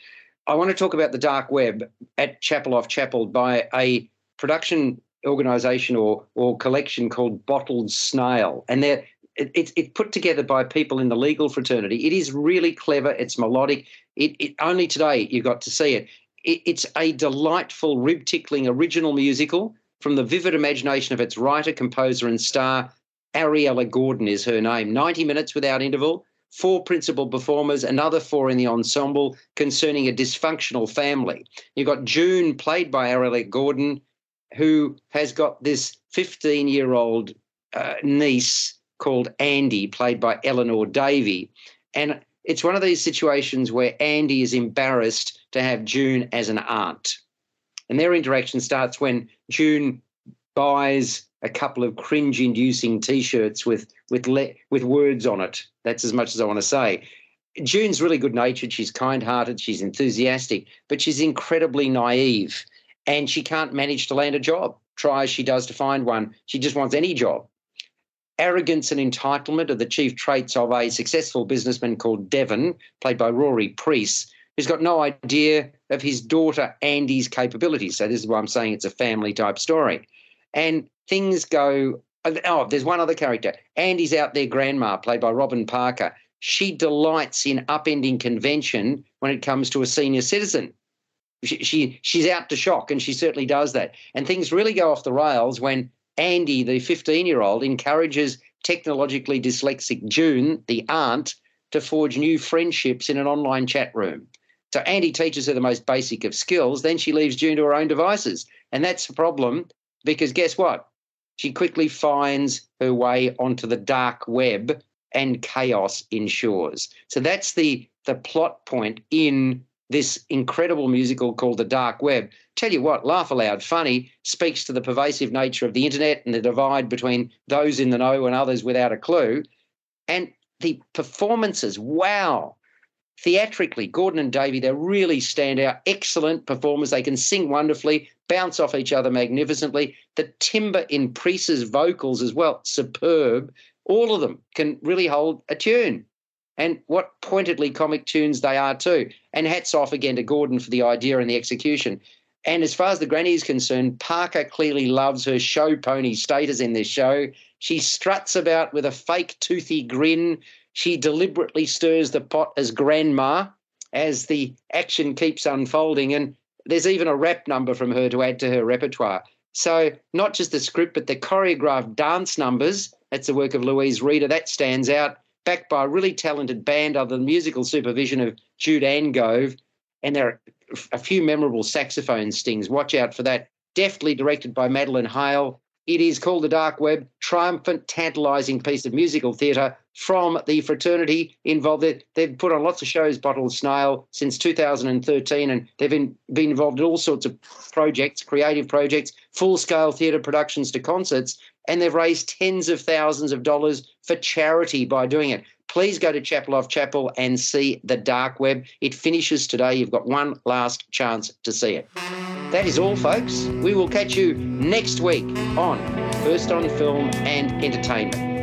I want to talk about the dark web at Chapel off Chapel by a production organisation or or collection called Bottled Snail, and they're it's it put together by people in the legal fraternity. It is really clever. It's melodic. It, it only today you got to see it. it. It's a delightful, rib tickling original musical from the vivid imagination of its writer, composer, and star. Ariella Gordon is her name. Ninety minutes without interval. Four principal performers, another four in the ensemble concerning a dysfunctional family. You've got June, played by Ariella Gordon, who has got this 15 year old uh, niece called Andy, played by Eleanor Davey. And it's one of these situations where Andy is embarrassed to have June as an aunt. And their interaction starts when June buys a couple of cringe-inducing T-shirts with with le- with words on it. That's as much as I want to say. June's really good-natured. She's kind-hearted. She's enthusiastic, but she's incredibly naive, and she can't manage to land a job. Try as she does to find one, she just wants any job arrogance and entitlement are the chief traits of a successful businessman called Devon, played by Rory Preece, who's got no idea of his daughter Andy's capabilities. So this is why I'm saying it's a family type story. And things go. Oh, there's one other character. Andy's out there, grandma, played by Robin Parker. She delights in upending convention when it comes to a senior citizen. She, she she's out to shock, and she certainly does that. And things really go off the rails when Andy, the 15 year old, encourages technologically dyslexic June, the aunt, to forge new friendships in an online chat room. So Andy teaches her the most basic of skills, then she leaves June to her own devices. And that's a problem because guess what? She quickly finds her way onto the dark web and chaos ensures. So that's the the plot point in this incredible musical called The Dark Web. Tell you what, Laugh Aloud Funny speaks to the pervasive nature of the internet and the divide between those in the know and others without a clue. And the performances, wow. Theatrically, Gordon and Davey, they really stand out. Excellent performers. They can sing wonderfully, bounce off each other magnificently. The timbre in Preece's vocals as well, superb. All of them can really hold a tune and what pointedly comic tunes they are too. And hats off again to Gordon for the idea and the execution. And as far as the granny is concerned, Parker clearly loves her show pony status in this show. She struts about with a fake toothy grin. She deliberately stirs the pot as grandma as the action keeps unfolding. And there's even a rap number from her to add to her repertoire. So not just the script, but the choreographed dance numbers. That's the work of Louise Reeder. That stands out backed by a really talented band under the musical supervision of Jude Angove. And there are a few memorable saxophone stings. Watch out for that. Deftly directed by Madeline Hale. It is called The Dark Web, triumphant, tantalising piece of musical theatre from the fraternity involved. They've put on lots of shows, Bottled Snail, since 2013, and they've been, been involved in all sorts of projects, creative projects, full scale theatre productions to concerts. And they've raised tens of thousands of dollars for charity by doing it. Please go to Chapel off Chapel and see The Dark Web. It finishes today. You've got one last chance to see it. That is all, folks. We will catch you next week on First on Film and Entertainment.